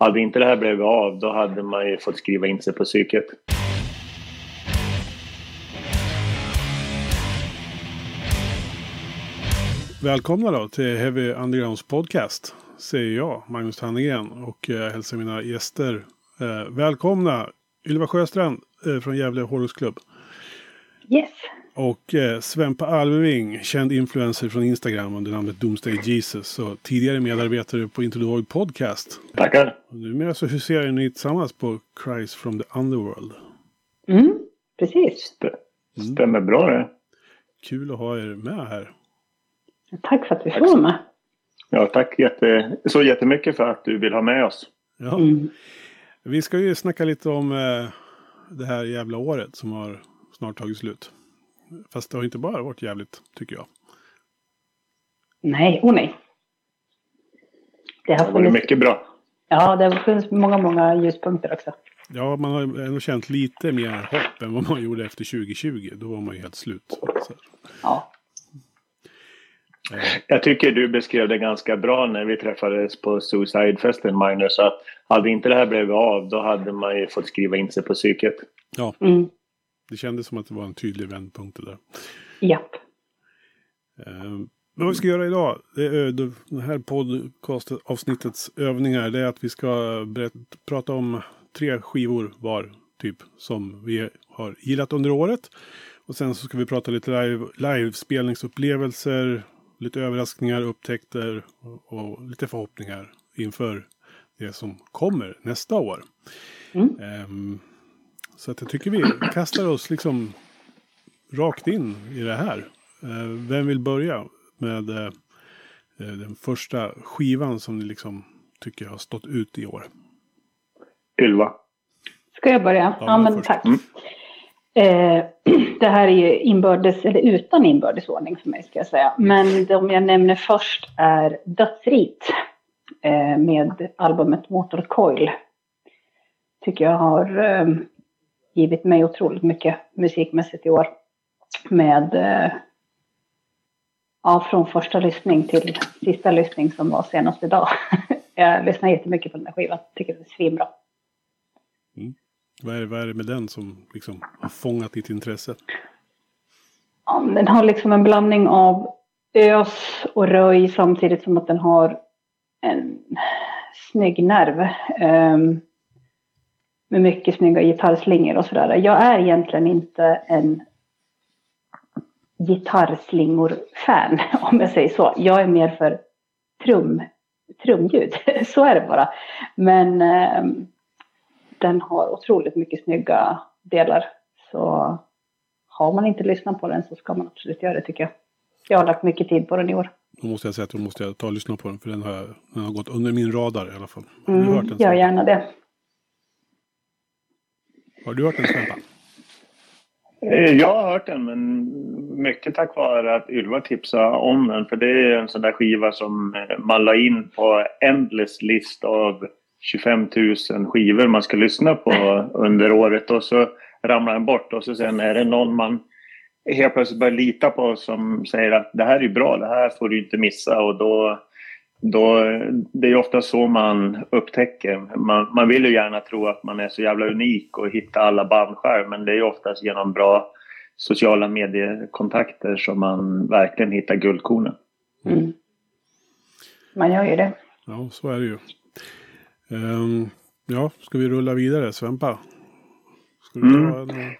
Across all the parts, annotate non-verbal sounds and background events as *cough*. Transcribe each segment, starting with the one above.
hade inte det här blivit av då hade man ju fått skriva in sig på psyket. Välkomna då till Heavy Undergrounds podcast. Säger jag, Magnus Tannegren. Och jag hälsar mina gäster eh, välkomna. Ylva Sjöstrand eh, från Gävle Hårdrocksklubb. Yes. Och eh, Svempa Alving, känd influencer från Instagram under namnet Doomsday Jesus. Och tidigare medarbetare på Introdog Podcast. Tackar. Och numera så huserar ni tillsammans på Christ from the Underworld. Mm, precis. St- Stämmer bra det. Kul att ha er med här. Tack för att vi får vara med. Ja, tack jätte, så jättemycket för att du vill ha med oss. Ja. Mm. Vi ska ju snacka lite om eh, det här jävla året som har snart tagit slut. Fast det har inte bara varit jävligt, tycker jag. Nej, oh nej. Det har varit funnits, mycket bra. ja, det har funnits många, många ljuspunkter också. Ja, man har ändå känt lite mer hopp än vad man gjorde efter 2020. Då var man ju helt slut. Så, Ja, eh, Jag tycker du beskrev det ganska bra när vi träffades på Suicide-festen, Magnus. Att hade inte det här blivit av då hade man ju fått skriva in sig på psyket. ja, mm. Det kändes som att det var en tydlig vändpunkt det där. japp. Eh, vad vi ska göra idag, det är, det det här podcastavsnittets övningar, det är att vi ska berätta, prata om tre skivor var, typ, som vi har gillat under året. Och sen så ska vi prata lite live, livespelningsupplevelser, lite överraskningar, upptäckter och, och lite förhoppningar inför det som kommer nästa år. Mm. Ehm, så att jag tycker vi kastar oss liksom rakt in i det här. Eh, vem vill börja med eh, eh, den första skivan som ni liksom tycker har stått ut i år? Ylva. Ska jag börja? Ja, Ja, men först. tack. Mm. Eh, *clears throat* det här är ju inbördes, eller utan inbördesordning för mig ska jag säga. Men de jag nämner först är Dödsrit eh, med albumet Motor Coil. Tycker jag har eh, givit mig otroligt mycket musikmässigt i år. Med eh, ja, från första lyssning till sista lyssning som var senast idag. *laughs* jag lyssnar jättemycket på den här skivan. Tycker den är svinbra. Vad är, vad är det med den som liksom har fångat ditt intresse? Ja, den har liksom en blandning av ös och röj samtidigt som att den har en snygg nerv. ehm, med mycket snygga gitarrslingor och sådär. Jag är egentligen inte en gitarrslingor-fan *laughs* om jag säger så. Jag är mer för trum, trumljud. *laughs* så är det bara. Men ehm, den har otroligt mycket snygga delar. Så har man inte lyssnat på den så ska man absolut göra det tycker jag. Jag har lagt mycket tid på den i år. Då måste jag säga att då måste jag ta och lyssna på den. För den har, den har gått under min radar i alla fall. Har du hört Mm, den? gör gärna det. Har du hört den Svempa? Eh, jag har hört den, men mycket tack vare att Ylva tipsade om den. För det är en sån där skiva som eh, man la in på endless list av 25 000 skivor man ska lyssna på under året. Och så ramlar den bort och så sen är det någon man helt plötsligt börjar lita på som säger att det här är bra, det här får du inte missa. Och då, då, det är ofta så man upptäcker. Man, man vill ju gärna tro att man är så jävla unik och hitta alla band själv. Men det är oftast genom bra sociala mediekontakter som man verkligen hittar guldkornen. Mm. Man gör ju det. Ja, så är det ju. Ehm, ja, ska vi rulla vidare? Svempa? Ska du ta Mm. en...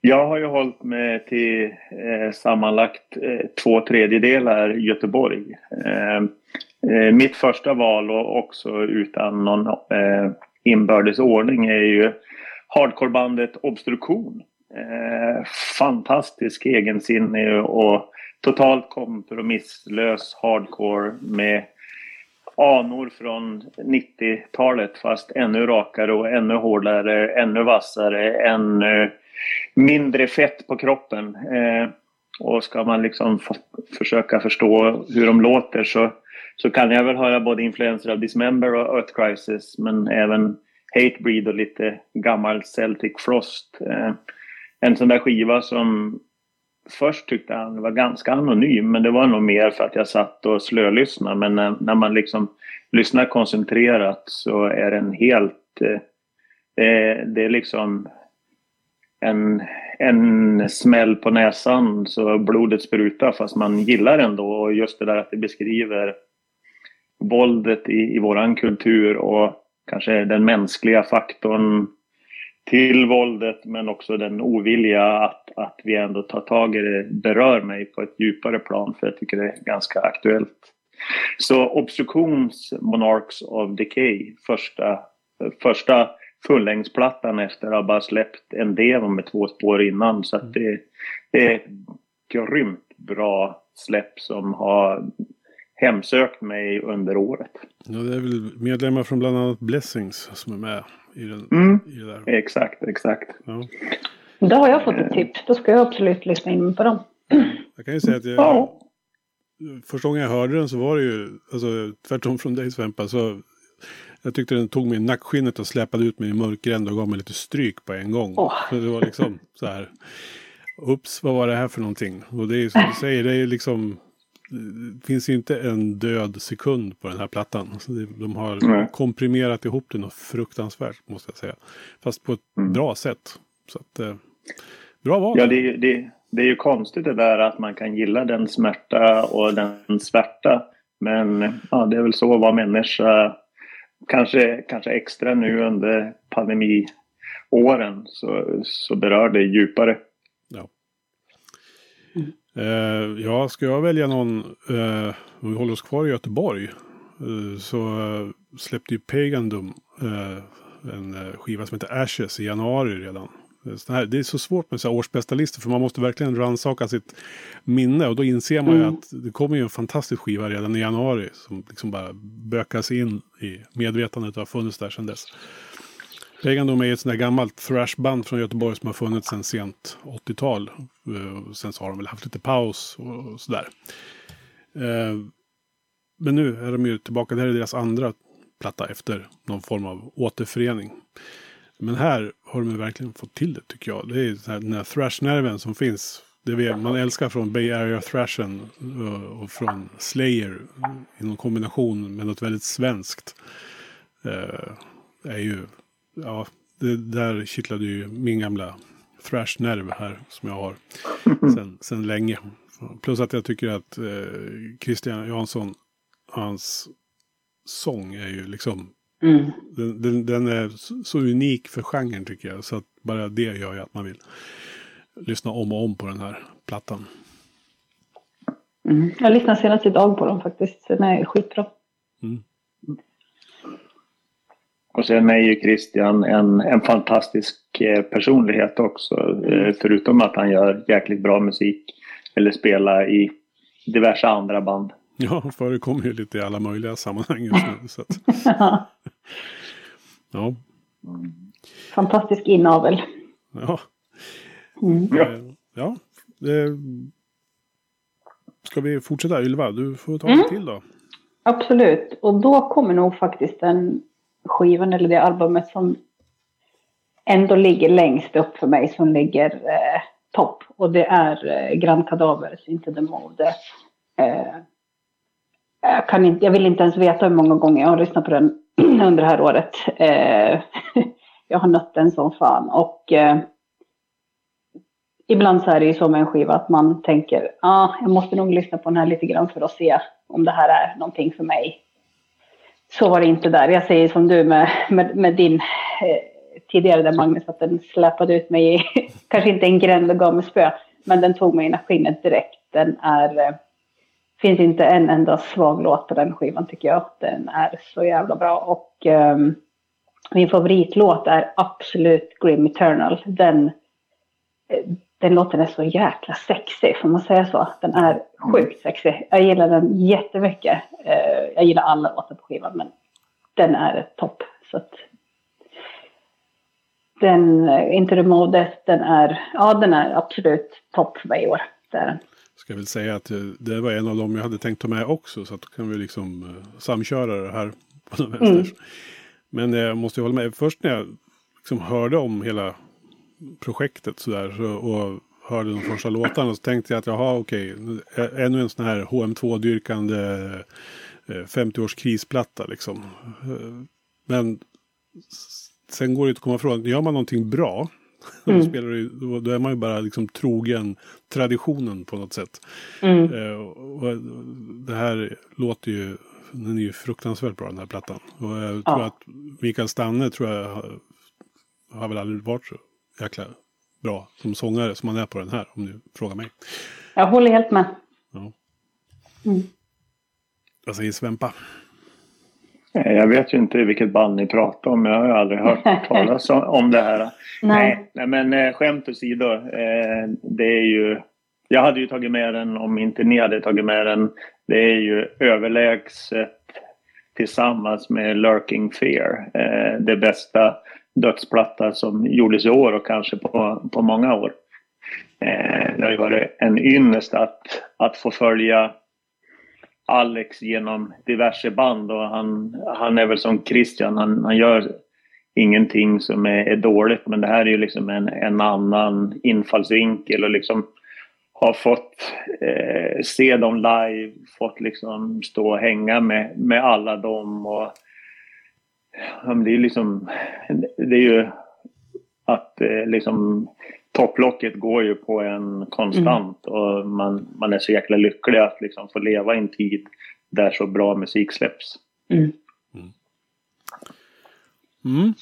Jag har ju hållit mig till eh, sammanlagt eh, två tredjedelar Göteborg. Eh, eh, mitt första val och också utan någon eh, inbördes ordning är ju hardcorebandet Obstruktion. Eh, fantastisk egensinnig och totalt kompromisslös hardcore med anor från 90-talet fast ännu rakare och ännu hårdare, ännu vassare, ännu mindre fett på kroppen. Eh, och ska man liksom försöka förstå hur de låter så, så kan jag väl höra både influenser av Dismember och Earth Crisis men även Hatebreed och lite gammal Celtic Frost. Eh, en sån där skiva som först tyckte han var ganska anonym men det var nog mer för att jag satt och slölyssnade. Men när, när man liksom lyssnar koncentrerat så är den helt... Eh, eh det är liksom en, en smäll på näsan så blodet sprutar fast man gillar ändå och just det där att det beskriver våldet i, i våran kultur och kanske den mänskliga faktorn till våldet men också den ovilja att, att vi ändå tar tag i det berör mig på ett djupare plan för jag tycker det är ganska aktuellt. Så Obstruktions Monarchs of Decay, första, första fullängdsplattan efter att ha bara släppt en demo med två spår innan. Så att det, det är ett grymt bra släpp som har hemsökt mig under året. Ja, det är väl medlemmar från bland annat Blessings som är med i, den, Mm. i det där. Exakt, exakt. Ja. Då har jag fått ett tips. Då ska jag absolut lyssna in på dem. Jag kan ju säga att jag, Ja. första gången jag hörde den så var det ju, alltså tvärtom från dig Svempa, så jag tyckte den tog mig i nackskinnet och släpade ut mig i mörkgränd och gav mig lite stryk på en gång. Så det var liksom så här, ups, vad var det här för någonting? Och det är som du säger, det är liksom, det finns inte en död sekund på den här plattan. Så det, de har Nej. komprimerat ihop den och fruktansvärt, måste jag säga. Fast på ett Mm. bra sätt. Så att, eh, bra val. Ja, det är, ju- det, det är ju konstigt det där att man kan gilla den smärta och den svärta. Men ja, det är väl så att vara människa. Kanske, kanske extra nu under pandemiåren så, så berör det djupare. Ja. Uh, ja, ska jag välja någon, uh, om vi håller oss kvar i Göteborg, uh, så släppte ju Pagandum en skiva som heter Ashes i januari redan. Här, det är så svårt med så här årsbästa listor för man måste verkligen rannsaka sitt minne och då inser man ju Mm. att det kommer ju en fantastisk skiva redan i januari som liksom bara bökas in i medvetandet och har funnits där sedan dess. Pagandom är ju ett sånt där gammalt thrashband från Göteborg som har funnits sedan sent 80-tal. Eh, Sen så har de väl haft lite paus och sådär. Eh, Men nu är de ju tillbaka. Det här är deras andra platta efter någon form av återförening. Men här har de verkligen fått till det tycker jag. Det är så här, den här thrash-nerven som finns. Det vi, man älskar från Bay Area Thrashen eh, och från Slayer i någon kombination med något väldigt svenskt. eh, Är ju ja, det där kittlade ju min gamla thrash-nerv här som jag har *laughs* sen, sen länge. Plus att jag tycker att eh, Christian Jansson, hans sång är ju liksom, Mm. den, den, den är så, unik för genren tycker jag. Så att bara det gör ju att man vill lyssna om och om på den här plattan. Mm. Jag lyssnade senast idag på dem faktiskt. Den är skitbra. Mm. Och sen är ju Christian en, en fantastisk eh, personlighet också. Eh, Förutom att han gör jäkligt bra musik. Eller spelar i diverse andra band. Ja, han förekommer ju lite i alla möjliga sammanhang just nu. Så att, *laughs* ja, Fantastisk inavel. ja. Mm. Ja. Eh, ja. Eh, ska vi fortsätta? Ylva, du får ta Mm. en till då. Absolut. Och då kommer nog faktiskt den skivan eller det albumet som ändå ligger längst upp för mig som ligger eh, topp. Och det är eh, Grand Cadavers Inte the Mode. Eh, jag, kan inte, jag vill inte ens veta hur många gånger jag har lyssnat på den under det här året. Eh, *laughs* jag har nött den som fan. Och eh, ibland så är det ju så med en skiva att man tänker, ja, ah, jag måste nog lyssna på den här lite grann för att se om det här är någonting för mig. Så var det inte där. Jag säger som du med, med, med din eh, tidigare där Magnus, att den släpade ut mig i, *laughs* kanske inte en gränd och gav mig spö, men den tog mig i skinnet direkt. Den är, eh, finns inte en enda svag låt på den skivan tycker jag. Den är så jävla bra och ehm, min favoritlåt är absolut Grim Eternal. Den, eh, den låten är så jäkla sexig, får man säga så? Den är sjukt sexig. Jag gillar den jättemycket. Eh, Jag gillar alla låtar på skivan, men den är topp. Så att den, eh, det modet, den är, ja den är absolut topp för mig i år. Det är den. Ska väl säga att eh, det var en av dem jag hade tänkt ta med också. Så att då kan vi liksom eh, samköra det här på den. Mm. Men eh, jag måste hålla med. Först när jag liksom hörde om hela projektet sådär så, och hörde de första låtarna så tänkte jag att jaha okej. Ännu en sån här HM2-dyrkande 50-års krisplatta liksom. Men sen går det inte att komma ifrån, gör man någonting bra, *laughs* mm. då, spelar det, då, då, är man ju bara liksom trogen traditionen på något sätt. Mm. Eh, och det här låter ju, den är ju fruktansvärt bra den här plattan. Och jag tror ja. att Mikael Stanne tror jag har, har väl aldrig varit så jäkla bra som sångare som han är på den här, om du frågar mig. Jag håller helt med. Ja. Mm. Vad säger Svempa? Eh, jag vet ju inte vilket band ni pratar om. Jag har ju aldrig hört *laughs* talas om det här. Nej. Nej, men eh, skämt åsido. Eh, det är ju... Jag hade ju tagit med den om inte ni hade tagit med den. Det är ju överlägset tillsammans med Lurking Fear. Det bästa dödsplatta som gjordes i år och kanske på, på många år. Det har ju varit en ynnest att, att få följa Alex genom diverse band och han, han är väl som Christian, han, han gör ingenting som är, är, dåligt men det här är ju liksom en, en annan infallsvinkel och liksom har fått eh, se dem live, fått liksom stå och hänga med, med alla dem och ja, det är liksom, det är ju att eh, liksom topplocket går ju på en konstant mm. och man, man är så jäkla lycklig att liksom få leva i en tid där så bra musik släpps. Mm. Mm.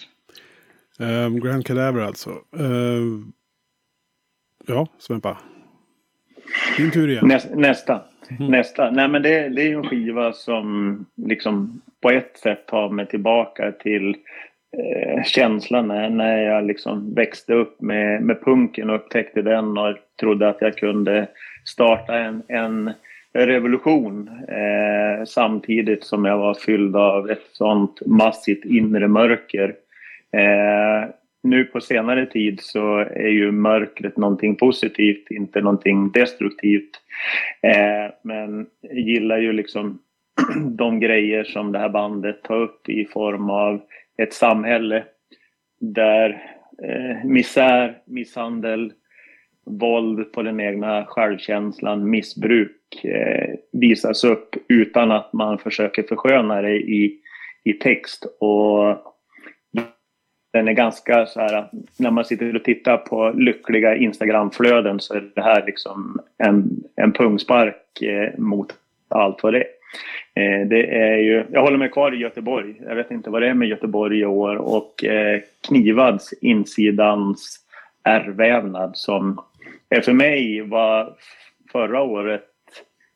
Um, Grand Cadaver alltså. Uh, ja, Svempa. Din tur igen. Nästa. nästa. Mm. nästa. Nej men det, det är en skiva som liksom på ett sätt tar mig tillbaka till eh, känslan när, när jag liksom växte upp med, med punken och upptäckte den och trodde att jag kunde starta en, en revolution eh, samtidigt som jag var fylld av ett sånt massivt inre mörker. Eh, nu på senare tid så är ju mörkret någonting positivt, inte någonting destruktivt. Eh, men jag gillar ju liksom *clears throat* de grejer som det här bandet tar upp i form av ett samhälle där eh, misär, misshandel, våld på den egna självkänslan, missbruk eh, visas upp utan att man försöker försköna det i, i text. Och den är ganska så här, när man sitter och tittar på lyckliga Instagramflöden så är det här liksom en, en pungspark eh, mot allt vad det är. Eh, det är ju, jag håller mig kvar i Göteborg. Jag vet inte vad det är med Göteborg i år och eh, Knivads insidans ärrvävnad som är för mig var förra året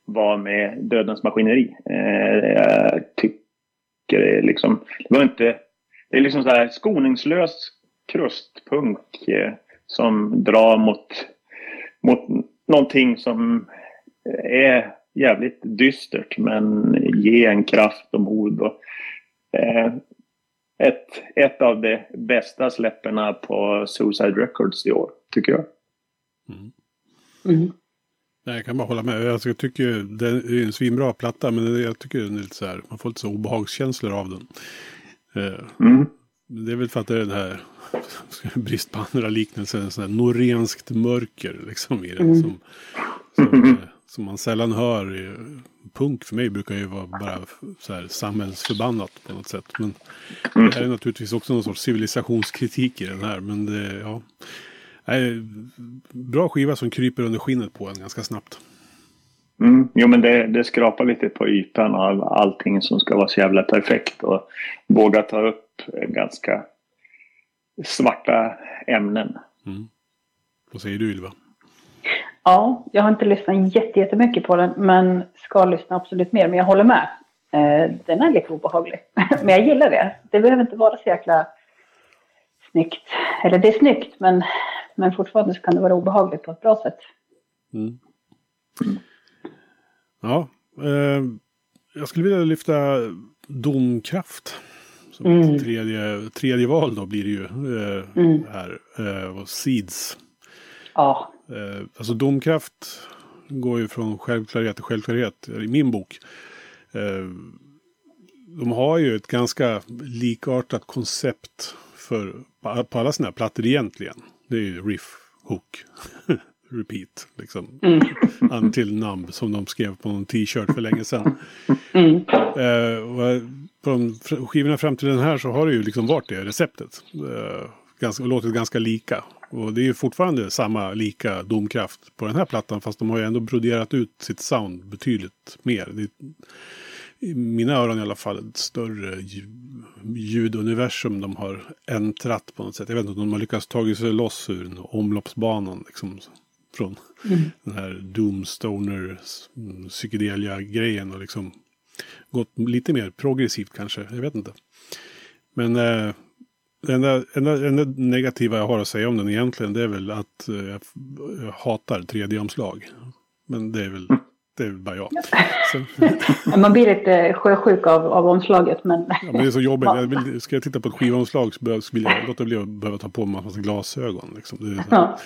var med Dödens maskineri. Eh, jag tycker det är liksom, det var inte, det är liksom så här skoningslös krustpunk som drar mot, mot någonting som är jävligt dystert men ge en kraft och mod. Och, eh, ett, ett av de bästa släpperna på Suicide Records i år, tycker jag. Mm. Mm. Nej, jag kan bara hålla med. Alltså, jag tycker det är en svinbra platta, men jag tycker den är lite så här, man får lite så obehagskänslor av den. Eh, mm. Det är väl för att det är den här, *laughs* brist på andra liknelser, en sån här norenskt mörker liksom i den. Mm. Som, som, som man sällan hör. Punk för mig brukar ju vara bara så här samhällsförbannat på något sätt. Men det här är naturligtvis också någon sorts civilisationskritik i den här. Men det, ja. Bra skiva som kryper under skinnet på en ganska snabbt. Mm, jo men det, det skrapar lite på ytan av allting som ska vara så jävla perfekt och våga ta upp ganska svarta ämnen. Mm. Vad säger du Ylva? Ja, jag har inte lyssnat jättemycket på den, men ska lyssna absolut mer. Men jag håller med. Eh, den är lite obehaglig. *laughs* men jag gillar det. Det behöver inte vara så jäkla snyggt. Eller det är snyggt, men, men fortfarande så kan det vara obehagligt på ett bra sätt. Mm. Ja, eh, jag skulle vilja lyfta domkraft. Som mm. tredje, tredje val då blir det ju eh, mm. här. Eh, och Seeds. Ja. Eh, alltså domkraft går ju från självklarhet till självklarhet i min bok. Eh, de har ju ett ganska likartat koncept för, på alla sina plattor egentligen. Det är ju riff, hook, *laughs* repeat. Liksom. Mm. Until numb som de skrev på någon t-shirt för länge sedan. Mm. Eh, på de skivorna fram till den här så har det ju liksom varit det receptet. Eh, ganska, låtit ganska lika. Och det är ju fortfarande samma lika domkraft på den här plattan. Fast de har ju ändå broderat ut sitt sound betydligt mer. Det I mina öron i alla fall ett större ljuduniversum de har äntrat på något sätt. Jag vet inte om de har lyckats ta sig loss ur omloppsbanan. Liksom, från mm. den här Doomstoner psykedelia-grejen och liksom gått lite mer progressivt kanske. Jag vet inte. Men eh, det enda, enda, enda, negativa jag har att säga om den egentligen det är väl att eh, jag, jag hatar 3D-omslag. Men det är väl, det är väl bara jag. *laughs* Man blir lite sjösjuk av, av omslaget. Men... Ja, men det är så jobbigt. Jag vill, ska jag titta på ett skivomslag så vill jag *laughs* låta bli att behöva ta på mig en massa glasögon. Liksom. Ja.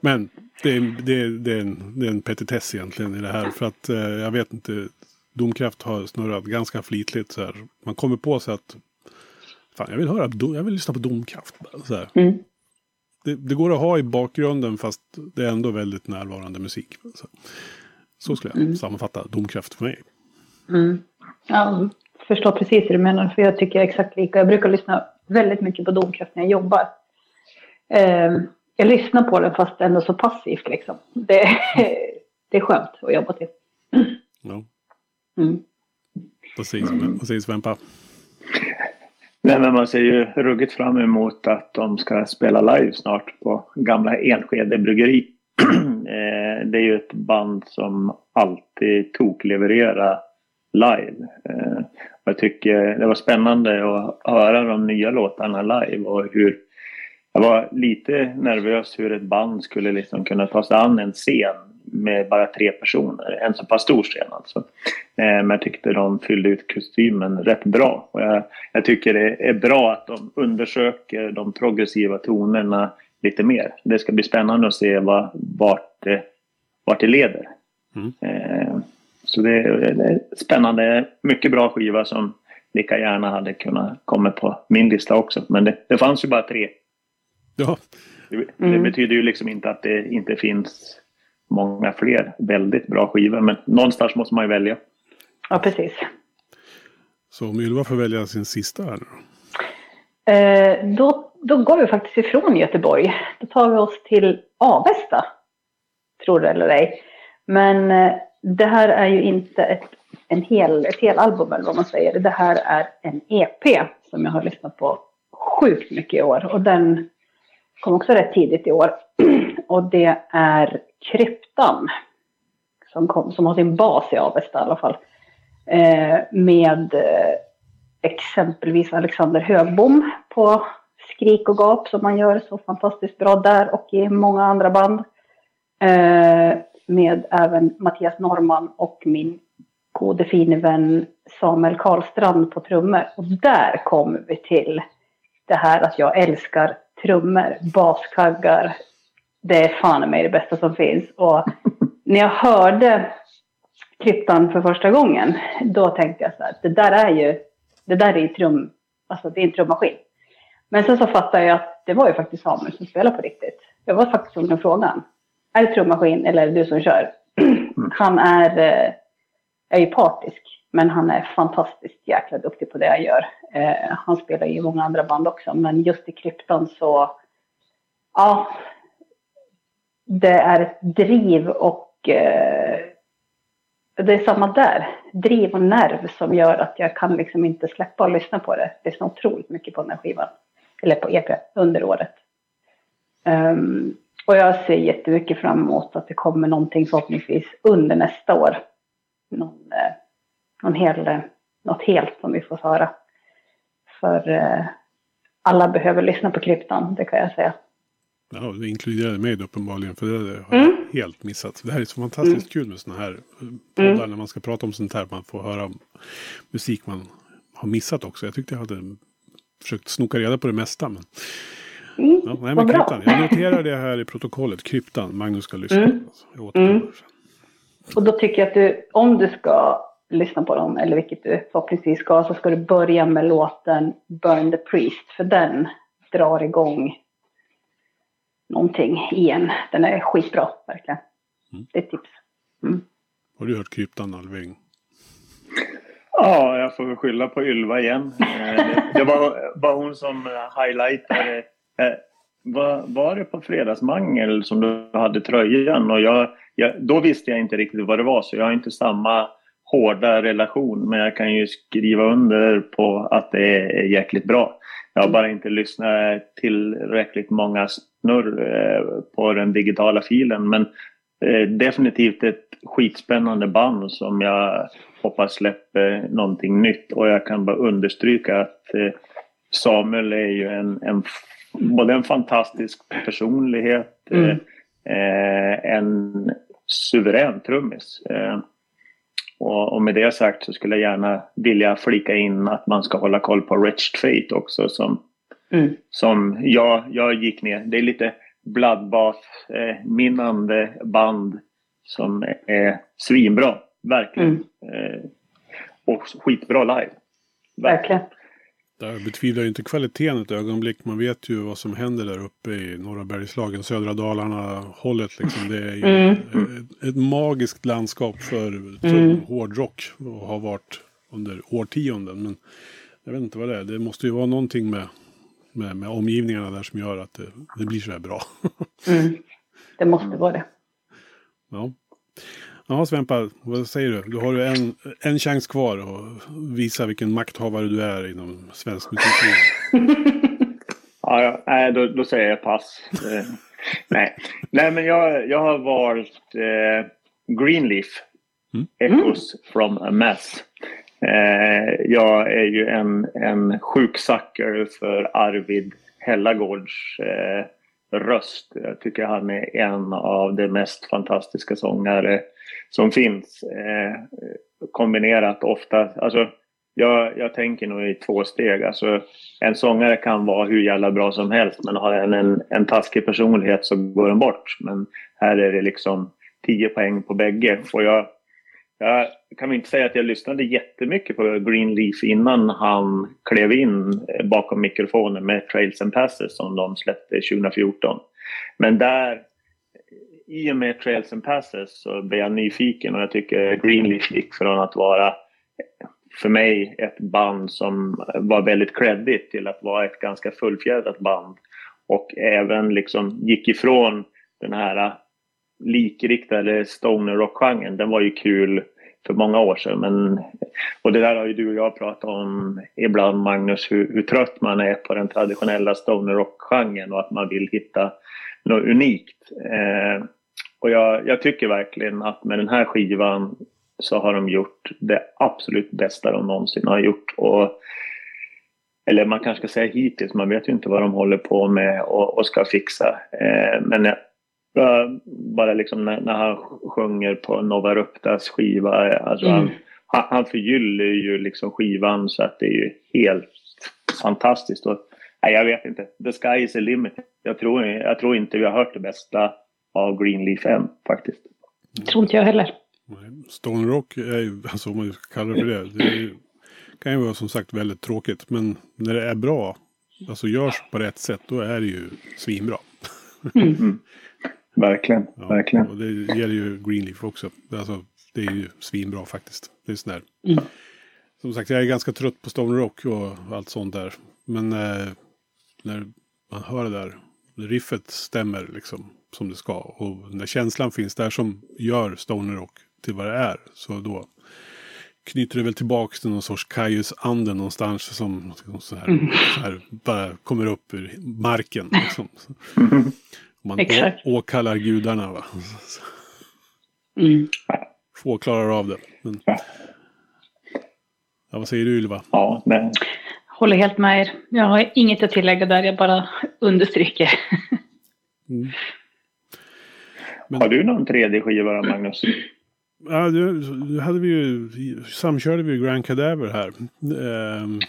Men det är, det, är, det, är en, det är en petitess egentligen i det här. För att eh, jag vet inte. Domkraft har snurrat ganska flitligt så här. Man kommer på sig att fan, jag vill höra, jag vill lyssna på Domkraft. Mm. Det, det, går att ha i bakgrunden fast det är ändå väldigt närvarande musik. Så, så skulle jag mm. sammanfatta Domkraft för mig. Mm. Ja, förstår precis hur du menar, för jag tycker exakt lika. Jag brukar lyssna väldigt mycket på Domkraft när jag jobbar. Eh, jag lyssnar på den fast ändå så passivt liksom. Det, *laughs* det är skönt att jobba till. Ja. Mm. Precis, precis Vempa. Nej, men man ser ju ruggigt fram emot att de ska spela live snart på gamla Enskede bryggeri. *clears throat* Eh, det är ju ett band som alltid toklevererar live. Eh, jag tycker det var spännande att höra de nya låtarna live och hur jag var lite nervös hur ett band skulle liksom kunna ta sig an en scen med bara tre personer. En så pass stor scen alltså. Eh, men jag tyckte de fyllde ut kostymen rätt bra. Och jag, jag, tycker det är bra att de undersöker de progressiva tonerna lite mer. Det ska bli spännande att se vad, vart, det, vart det leder. Mm. Eh, så det är spännande. Mycket bra skiva som lika gärna hade kunnat komma på min lista också. Men det, det fanns ju bara tre. Ja. Det, det mm. betyder ju liksom inte att det inte finns många fler väldigt bra skivor. Men någonstans måste man ju välja. Ja, precis. Så om Ylva får välja sin sista här eh, då? Då går vi faktiskt ifrån Göteborg. Då tar vi oss till Avesta. Tror det eller ej. Men eh, det här är ju inte ett, en hel, ett hel album eller vad man säger. Det här är en EP som jag har lyssnat på sjukt mycket i år. Och den kom också rätt tidigt i år. Och det är Kryptan. Som, kom, som har sin bas i Avesta i alla fall. Eh, med eh, exempelvis Alexander Högbom på Skrik och gap som man gör så fantastiskt bra där och i många andra band. Eh, med även Mattias Norman och min gode fine vän Samuel Karlstrand på trummor. Och där kommer vi till det här att jag älskar trummor, baskaggar. Det är fan mig det bästa som finns. Och *laughs* när jag hörde kryptan för första gången, då tänkte jag så här, det där är ju, det där är ju trum, alltså det är en trummaskin. Men sen så fattade jag att det var ju faktiskt Samuel som spelade på riktigt. Jag var faktiskt tvungen att fråga är det trummaskin eller är det du som kör? Han är, eh, är ju partisk, men han är fantastiskt jäkla duktig på det jag gör. Eh, han spelar i många andra band också, men just i kryptan så, ja, det är ett driv och eh, det är samma där. Driv och nerv som gör att jag kan liksom inte släppa och lyssna på det. Det är så otroligt mycket på den här skivan. Eller på EP under året. Um, och jag ser jättemycket fram emot att det kommer någonting förhoppningsvis under nästa år. Någon, eh, någon hel, eh, något helt som vi får höra. För eh, alla behöver lyssna på kryptan, det kan jag säga. Ja, det inkluderade mig uppenbarligen för det har jag mm. helt missat. Det här är så fantastiskt mm. kul med sådana här poddar mm. när man ska prata om sånt här. Man får höra musik man har missat också. Jag tyckte jag hade försökt snoka reda på det mesta. Men... Mm. Ja, nej, men kryptan. Jag noterar det här i protokollet. Kryptan. Magnus ska lyssna. Mm. Jag mm. Och då tycker jag att du, om du ska lyssna på dem, eller vilket du förhoppningsvis ska, så ska du börja med låten Burn the Priest. För den drar igång någonting i en. Den är skitbra, verkligen. Mm. Det är ett tips. Mm. Har du hört kryptan Alving? Ja, jag får skylla på Ylva igen. Eh, det, var, var hon som highlightade. Eh, var, var det på Fredagsmangel som du hade tröjan? Och jag, jag, då visste jag inte riktigt vad det var så jag har inte samma hårda relation men jag kan ju skriva under på att det är jäkligt bra. Jag har bara inte lyssnat tillräckligt många snurr eh, på den digitala filen men eh, definitivt ett skitspännande band som jag hoppas släpper någonting nytt och jag kan bara understryka att eh, Samuel är ju en, en både en fantastisk personlighet, mm. en suverän trummis. Och, med det sagt så skulle jag gärna vilja flika in att man ska hålla koll på Wretched Fate också som, mm. som jag, jag gick ner. Det är lite Bloodbath-minnande eh, band som är svinbra, verkligen. Mm. Eh, och skitbra live. Verkligen. Där betvivlar ju inte kvaliteten ett ögonblick. Man vet ju vad som händer där uppe i norra Bergslagen, södra Dalarna-hållet. Liksom. Det är ju mm. ett, ett, magiskt landskap för mm. hårdrock och har varit under årtionden. Men jag vet inte vad det är. Det måste ju vara någonting med, med, med omgivningarna där som gör att det, det blir så här bra. mm. Det måste vara det. Ja. Ja, Svempa, vad säger du? Du har ju en, en chans kvar att visa vilken makthavare du är inom svensk musikliv. *laughs* ja, ja, nej, då, då säger jag pass. eh, nej. nej, men jag, jag har valt eh, Greenleaf. Mm. Echoes mm. from a mess. Eh, jag är ju en, en sjuk för Arvid Hellagårds eh, röst. Jag tycker han är en av de mest fantastiska sångare som finns. Eh, kombinerat ofta, alltså jag, jag tänker nog i två steg. Alltså, en sångare kan vara hur jävla bra som helst men har en, en, en taskig personlighet så går den bort. Men här är det liksom 10 poäng på bägge. Och jag, jag kan inte säga att jag lyssnade jättemycket på Greenleaf innan han klev in bakom mikrofonen med Trails and Passes som de släppte 2014. Men där i och med Trails and Passes så blev jag nyfiken och jag tycker Greenleaf gick från att vara för mig ett band som var väldigt creddigt till att vara ett ganska fullfjädrat band. Och även liksom gick ifrån den här likriktade stoner rock-genren. Den var ju kul för många år sedan. Men, och det där har ju du och jag pratat om ibland Magnus, hur, hur trött man är på den traditionella stoner rock-genren och att man vill hitta något unikt. Eh, och jag, jag, tycker verkligen att med den här skivan så har de gjort det absolut bästa de någonsin har gjort. Och, eller man kanske ska säga hittills, man vet ju inte vad de håller på med och, och ska fixa. Eh, men jag, bara liksom när, när, han sjunger på Nova Ruptas skiva, alltså mm. han, han förgyller ju liksom skivan så att det är ju helt fantastiskt. Och, nej, jag vet inte, the sky is the limit. Jag tror, jag tror inte vi har hört det bästa av Greenleaf än faktiskt. Tror inte jag heller. Stone Rock är ju, alltså om man ska kalla det för det, det är, kan ju vara som sagt väldigt tråkigt. Men när det är bra, alltså görs på rätt sätt, då är det ju svinbra. Mm. Verkligen, ja, verkligen. Och det gäller ju Greenleaf också. Alltså, det är ju svinbra faktiskt. Det är sån mm. Som sagt, jag är ganska trött på Stone Rock och allt sånt där. Men eh, när man hör det där, riffet stämmer liksom som det ska. Och när känslan finns där som gör Stoner Rock till vad det är. Så då knyter det väl tillbaka till någon sorts Kaius-ande någonstans som så här, mm. så här, bara kommer upp ur marken. Liksom. *laughs* *laughs* Man åkallar gudarna. Va? Mm. Få klarar av det. Men... Ja, vad säger du Ylva? Ja, nej. Håller helt med er. Jag har inget att tillägga där, jag bara understryker. Mm. Men... Har du någon 3D-skiva Magnus? Ja, då hade vi ju, samkörde vi Grand Cadaver här. Um,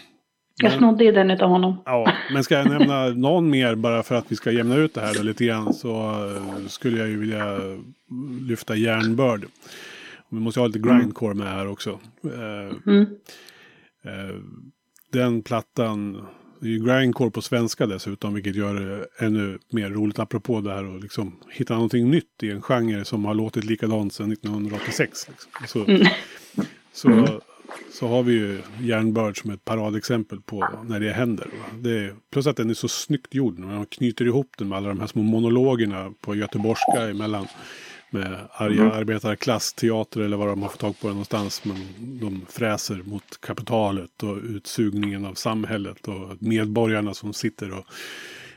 jag snodde ju den av honom. Ja, men ska jag *laughs* nämna någon mer bara för att vi ska jämna ut det här lite grann så eh, skulle jag ju vilja lyfta Järnbörd. Vi måste ha lite grindcore med här också. Eh, mm. Den plattan Det är ju grindcore på svenska dessutom, vilket gör det ännu mer roligt. Apropå det här att liksom hitta någonting nytt i en genre som har låtit likadant sedan 1986. Liksom. Så, mm. så, så har vi ju Järnbörd som ett paradexempel på när det händer. Det är, plus att den är så snyggt gjord. Man knyter ihop den med alla de här små monologerna på göteborgska emellan med arga mm. arbetarklassteater eller vad de har fått tag på det någonstans. Men de fräser mot kapitalet och utsugningen av samhället och medborgarna som sitter och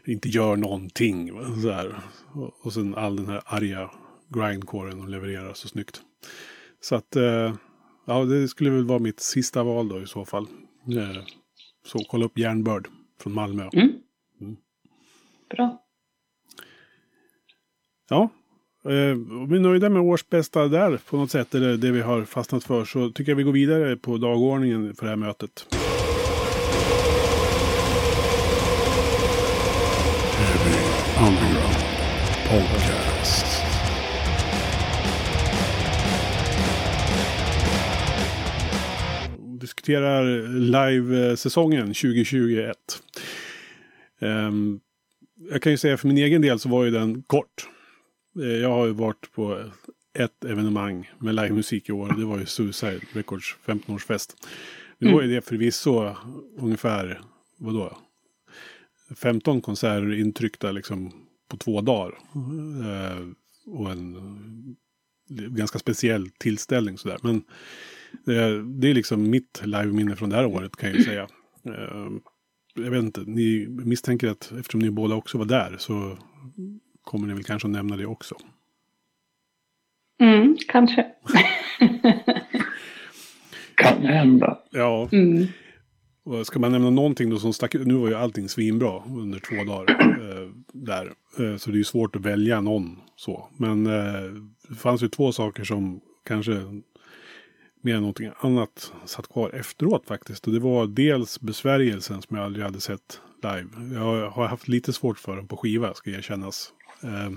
inte gör någonting. Så här. Och, och sen all den här arga grindcoren de levererar så snyggt. Så att, eh, ja det skulle väl vara mitt sista val då i så fall. Eh, så kolla upp Järnbörd från Malmö. Mm. Mm. Bra. Ja, Eh, om vi är nöjda med årsbästa där på något sätt, eller det vi har fastnat för, så tycker jag vi går vidare på dagordningen för det här mötet. Diskuterar live-säsongen 2021. Um, jag kan ju säga för min egen del så var ju den kort. Eh, jag har ju varit på ett evenemang med livemusik i år. Det var ju Suicide Records 15-årsfest. Nu mm. var ju det förvisso ungefär, vadå? 15 konserter intryckta liksom på två dagar. Eh, och en ganska speciell tillställning sådär. Men det, det är liksom mitt live-minne från det här året kan jag ju säga. Eh, jag vet inte, ni misstänker att eftersom ni båda också var där så kommer ni väl kanske att nämna det också. Mm, kanske. *laughs* kan hända. Ja. Mm. Och ska man nämna någonting då som stack nu var ju allting svinbra under två dagar eh, där. Eh, så det är ju svårt att välja någon så. Men eh, det fanns ju två saker som kanske mer än någonting annat satt kvar efteråt faktiskt. Och det var dels besvärjelsen som jag aldrig hade sett live. Jag har haft lite svårt för den på skiva ska erkännas. Eh,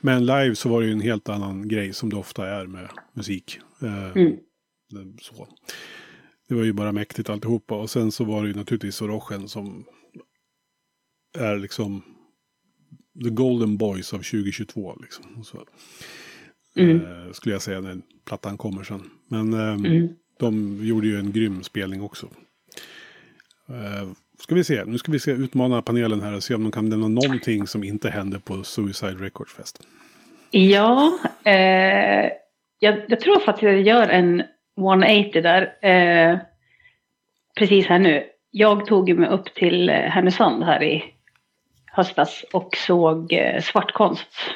men live så var det ju en helt annan grej som det ofta är med musik. Eh, mm. Så. Det var ju bara mäktigt alltihopa. Och sen så var det ju naturligtvis Sorochen som är liksom the golden boys av 2022. Liksom. Så, mm. eh, skulle jag säga när plattan kommer sen. Men eh, mm. de gjorde ju en grym spelning också. Eh, ska vi se, nu ska vi se, utmana panelen här och se om de kan nämna någonting som inte hände på Suicide Records Fest. Ja, eh, jag, jag, tror faktiskt att jag gör en 180 där. Eh, precis här nu. Jag tog mig upp till Härnösand här i höstas och såg eh, Svartkonsts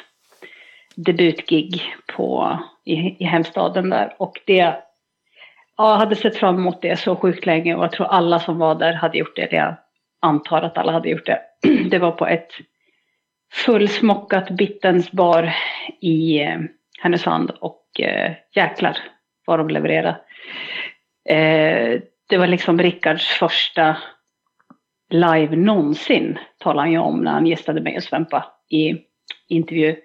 debutgig på, i, i hemstaden där. Och det Ja, jag hade sett fram emot det så sjukt länge och jag tror alla som var där hade gjort det. Jag antar att alla hade gjort det. *clears throat* Det var på ett fullsmockat Bittens bar i eh, Härnösand och eh, jäklar vad de levererade. Eh, det var liksom Rickards första live någonsin, talade han ju om när han gästade mig och Svempa i intervju.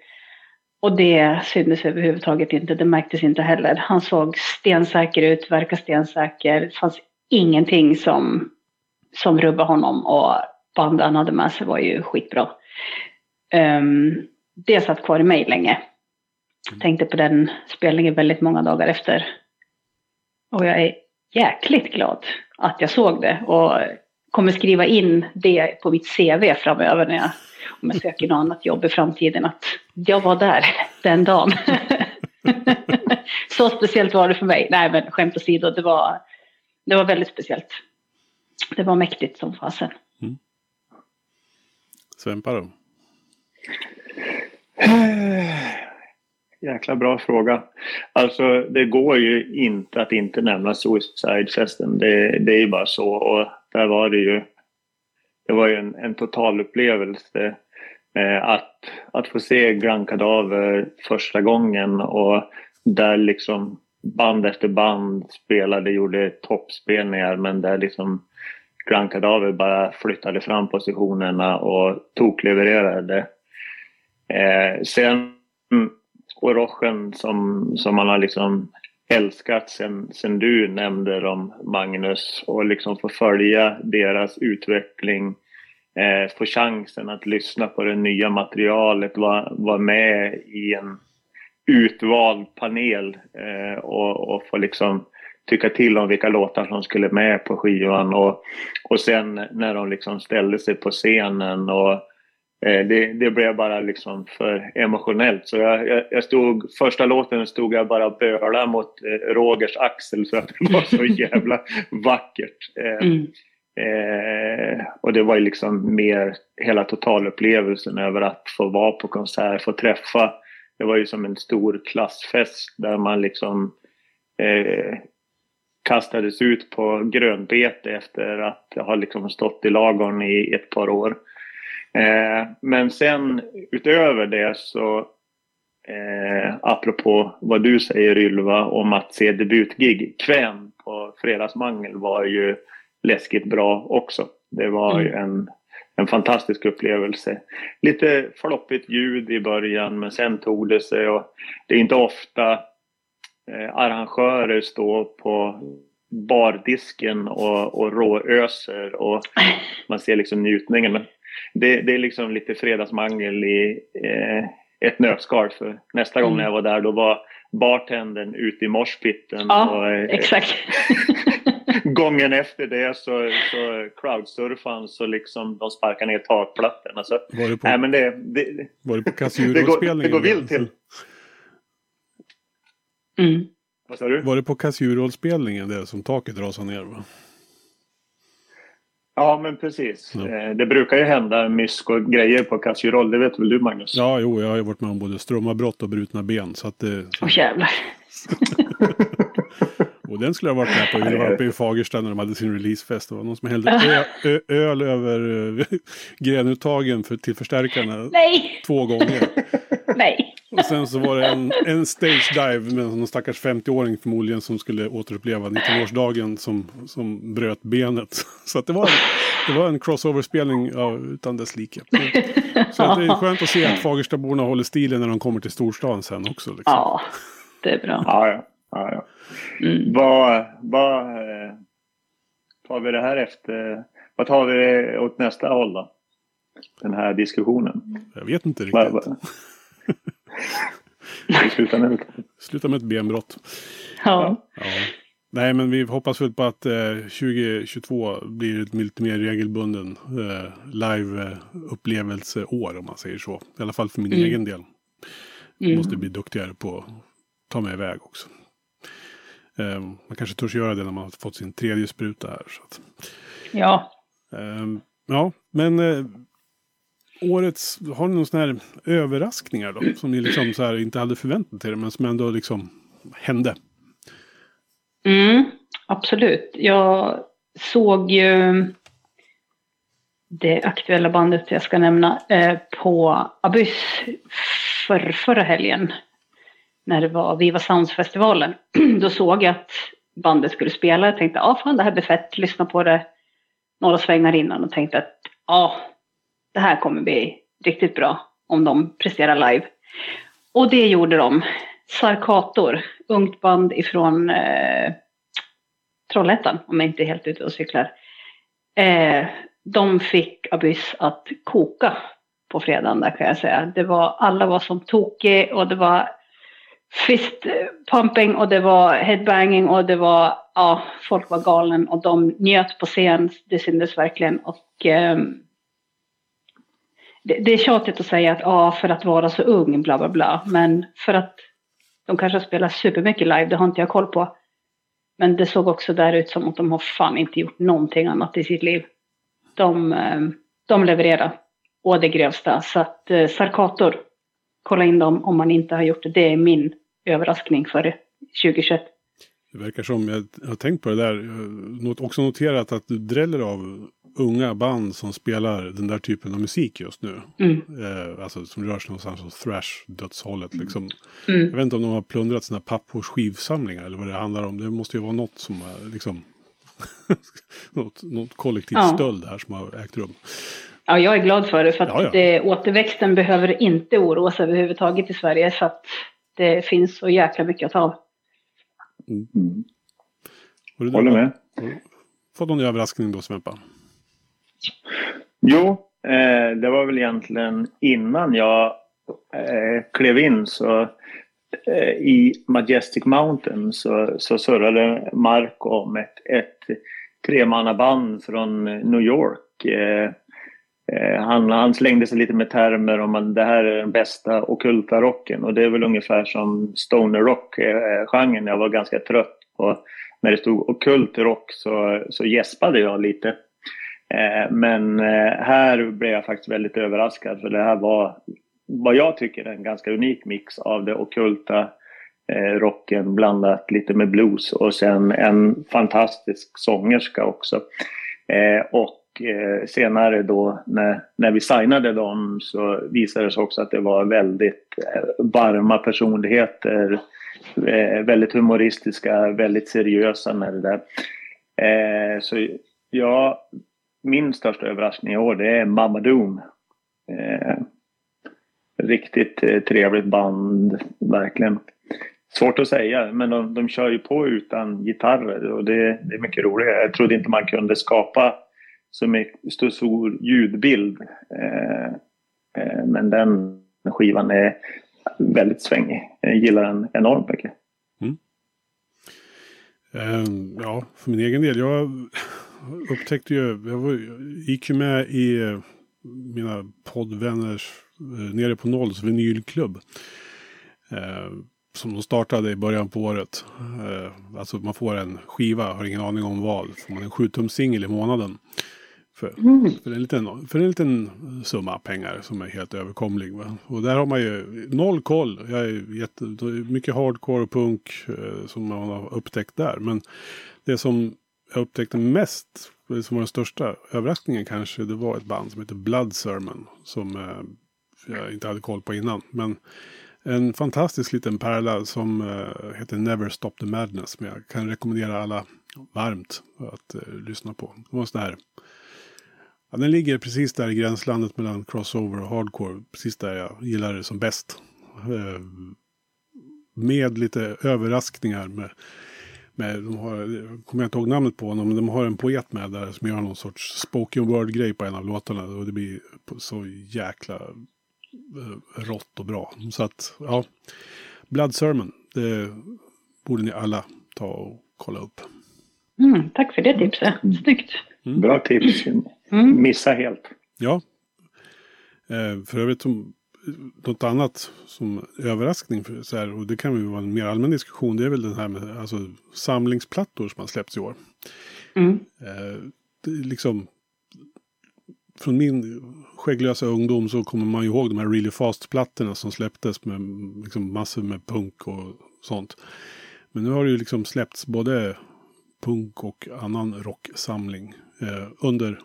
Och det syntes överhuvudtaget inte, det märktes inte heller. Han såg stensäker ut, verkade stensäker. Det fanns ingenting som, som rubbade honom och bandet han hade med sig var ju skitbra. Um, det satt kvar i mig länge. Tänkte på den spelningen väldigt många dagar efter. Och jag är jäkligt glad att jag såg det och kommer skriva in det på mitt CV framöver när jag om jag söker något annat jobb i framtiden, att jag var där den dagen. *laughs* så speciellt var det för mig. Nej, men skämt åsido, det var, det var väldigt speciellt. Det var mäktigt som fasen. Mm. Svempa då? Jäkla bra fråga. Alltså det går ju inte att inte nämna Suicide-festen. Det, det är ju bara så. Och där var det ju det var ju en, en total upplevelse. Eh, att, att få se Grand Cadaver första gången och där liksom band efter band spelade, gjorde toppspelningar men där liksom Grand Cadaver bara flyttade fram positionerna och toklevererade. Eh, sen Orochen som, som man har liksom älskat sen, sen du nämnde dem, Magnus, och liksom få följa deras utveckling, eh, få chansen att lyssna på det nya materialet, vara var med i en utvald panel eh, och, och få liksom tycka till om vilka låtar som skulle med på skivan och, och sen när de liksom ställde sig på scenen och eh, det, det blev bara liksom för emotionellt. Så jag, jag, jag, stod, första låten stod jag bara och bölade mot eh, Rogers axel för att det var så *laughs* jävla vackert. Eh, mm. Eh, och det var ju liksom mer hela totalupplevelsen över att få vara på konsert, få träffa. Det var ju som en stor klassfest där man liksom eh, kastades ut på grönbete efter att ha liksom stått i lagorn i ett par år. Eh, men sen utöver det så eh, apropå vad du säger Ylva om att se debutgig. Kväm på Fredagsmangel var ju läskigt bra också. Det var ju mm. en, en fantastisk upplevelse. Lite floppigt ljud i början men sen tog det sig och det är inte ofta eh, arrangörer står på bardisken och, och råöser och *laughs* man ser liksom njutningen. Men det, det är liksom lite fredagsmangel i eh, ett nötskal. För nästa gång mm. när jag var där då var bartendern ute i morspitten. Ja, och, eh, exakt. *laughs* gången efter det så, så crowdsurfade han så liksom de sparkade ner takplattorna. Så, var det på, nej, men det, det, var det på Casuro-spelningen? *laughs* Det, går, det går vilt till. Mm. Vad sa du? Var det på Casuro-spelningen det som taket rasade ner? Va? Ja, men precis. Ja. Eh, det brukar ju hända mysk och grejer på Casirol. Det vet väl du, Magnus? Ja, jo, jag har ju varit med om både strömavbrott och brutna ben. Så att det... Åh, jävlar. *laughs* och den skulle jag varit med på. Vi var uppe i Fagersta när de hade sin releasefest. Det var någon som hällde ö- öl över uh, *laughs* grenuttagen för, till förstärkarna. Nej! Två gånger. *laughs* Nej. Och sen så var det en, en stage dive med någon stackars 50-åring förmodligen som skulle återuppleva 19-årsdagen som, som bröt benet. *laughs* Så att det var, det var en crossover-spelning utan dess like. Så att det är skönt att se att Fagerstaborna håller stilen när de kommer till storstan sen också. Liksom. Ja, det är bra. Ja, ja. Ja, ja. Mm. Vad, vad eh, tar vi det här efter? Vad tar vi åt nästa håll då? Den här diskussionen. Jag vet inte riktigt. Va, va? Sluta med, Sluta med ett benbrott. Ja. ja. Nej, men vi hoppas väl på att eh, 2022 blir ett lite mer regelbunden eh, live-upplevelseår om man säger så. I alla fall för min mm. egen del. Mm. Måste bli duktigare på att ta mig iväg också. Eh, man kanske törs göra det när man har fått sin tredje spruta här. Så att. Ja. Eh, ja, men eh, årets, har ni några sådana här överraskningar då? Som ni liksom så här inte hade förväntat er men som ändå liksom hände? Mm, absolut. Jag såg ju det aktuella bandet jag ska nämna eh, på Abyss för, förra helgen. När det var Viva Sounds-festivalen. *clears throat* Då såg jag att bandet skulle spela. Jag tänkte, ja ah, fan det här blir fett. Lyssna på det några svängar innan och tänkte att ja, ah, det här kommer bli riktigt bra om de presterar live. Och det gjorde de. Sarkator, ungt band ifrån eh, Trollhättan, om jag inte är helt ute och cyklar. Eh, de fick Abyss att koka på fredagen där kan jag säga. Det var, alla var som tokig och det var fist pumping och det var headbanging och det var, ja, folk var galen och de njöt på scen, det syntes verkligen. Och eh, det, det är tjatigt att säga att ja, för att vara så ung, bla bla bla. Men för att de kanske har spelat supermycket live, det har inte jag koll på. Men det såg också där ut som att de har fan inte gjort någonting annat i sitt liv. De, ehm, de levererar å det grövsta. Så att eh, Sarkator, kolla in dem om man inte har gjort det. Det är min överraskning för 2021. Det verkar som, jag har tänkt på det där, jag har också noterat att du dräller av unga band som spelar den där typen av musik just nu. Mm. Eh, alltså som rör sig någonstans åt thrash-dödshållet. Liksom. Mm. Jag vet inte om de har plundrat sina pappors skivsamlingar eller vad det handlar om. Det måste ju vara något som har liksom *laughs* något, något kollektiv ja. stöld här som har ägt rum. Ja, jag är glad för det. För att ja, ja. Det, återväxten behöver inte oroa sig överhuvudtaget i Sverige. För att det finns så jäkla mycket att ta av. Mm. mm. Håller med. Fått någon överraskning då, Svempa? Jo, eh, det var väl egentligen innan jag eh, klev in så eh, i Majestic Mountain så, så surrade Mark om ett, ett tremannaband från New York. Eh, Eh, han, han, slängde sig lite med termer om att det här är den bästa okulta rocken och det är väl ungefär som stoner rock-genren. Eh, jag var ganska trött på när det stod okult rock så, så gäspade jag lite. Eh, men eh, här blev jag faktiskt väldigt överraskad för det här var vad jag tycker är en ganska unik mix av det okulta eh, rocken blandat lite med blues och sen en fantastisk sångerska också. Eh, och eh, senare då när, när vi signade dem så visade det sig också att det var väldigt eh, varma personligheter. Eh, väldigt humoristiska, väldigt seriösa med det där. Eh, så ja, min största överraskning i år det är Mamma Doom. Eh, riktigt eh, trevligt band, verkligen. Svårt att säga, men de, de kör ju på utan gitarrer och det, det är mycket roligt. Jag trodde inte man kunde skapa så är så stor ljudbild. Eh, eh, men den skivan är väldigt svängig. Jag gillar den enormt mycket. Mm. Um, ja, för min egen del. Jag upptäckte ju, jag var, gick ju med i eh, mina poddvänners eh, Nere på Nolls vinylklubb. Eh, som de startade i början på året. Eh, alltså man får en skiva, har ingen aning om vad. Får man en 7 singel i månaden. För, mm. för, en liten, för en liten summa pengar som är helt överkomlig. Va? Och där har man ju noll koll. Jag är jätte, mycket hardcore och punk eh, som man har upptäckt där. Men det som jag upptäckte mest, som var den största överraskningen kanske, det var ett band som heter Blood Sermon. Som eh, jag inte hade koll på innan. Men en fantastisk liten pärla som uh, heter Never Stop the Madness. Som jag kan rekommendera alla varmt att uh, lyssna på. Det var sån här, ja, den ligger precis där i gränslandet mellan crossover och hardcore. Precis där jag gillar det som bäst. Uh, med lite överraskningar. Med, med, de har, kommer jag inte ihåg namnet på honom, men de har en poet med där som gör någon sorts spoken word-grej på en av låtarna. Och det blir så jäkla Eh, rått och bra. Så att, ja. Blood Sermon, det borde ni alla ta och kolla upp. Mm, tack för det tipset. Snyggt. Mm. Bra tips. Mm. Missa helt. Ja. Eh, för övrigt, som, något annat som överraskning, för, så här, och det kan ju vara en mer allmän diskussion, det är väl den här med alltså, samlingsplattor som har släppts i år. Mm. Eh, det, liksom, från min skägglösa ungdom så kommer man ju ihåg de här Really Fast-plattorna som släpptes med liksom massor med punk och sånt. Men nu har det ju liksom släppts både punk och annan rocksamling eh, under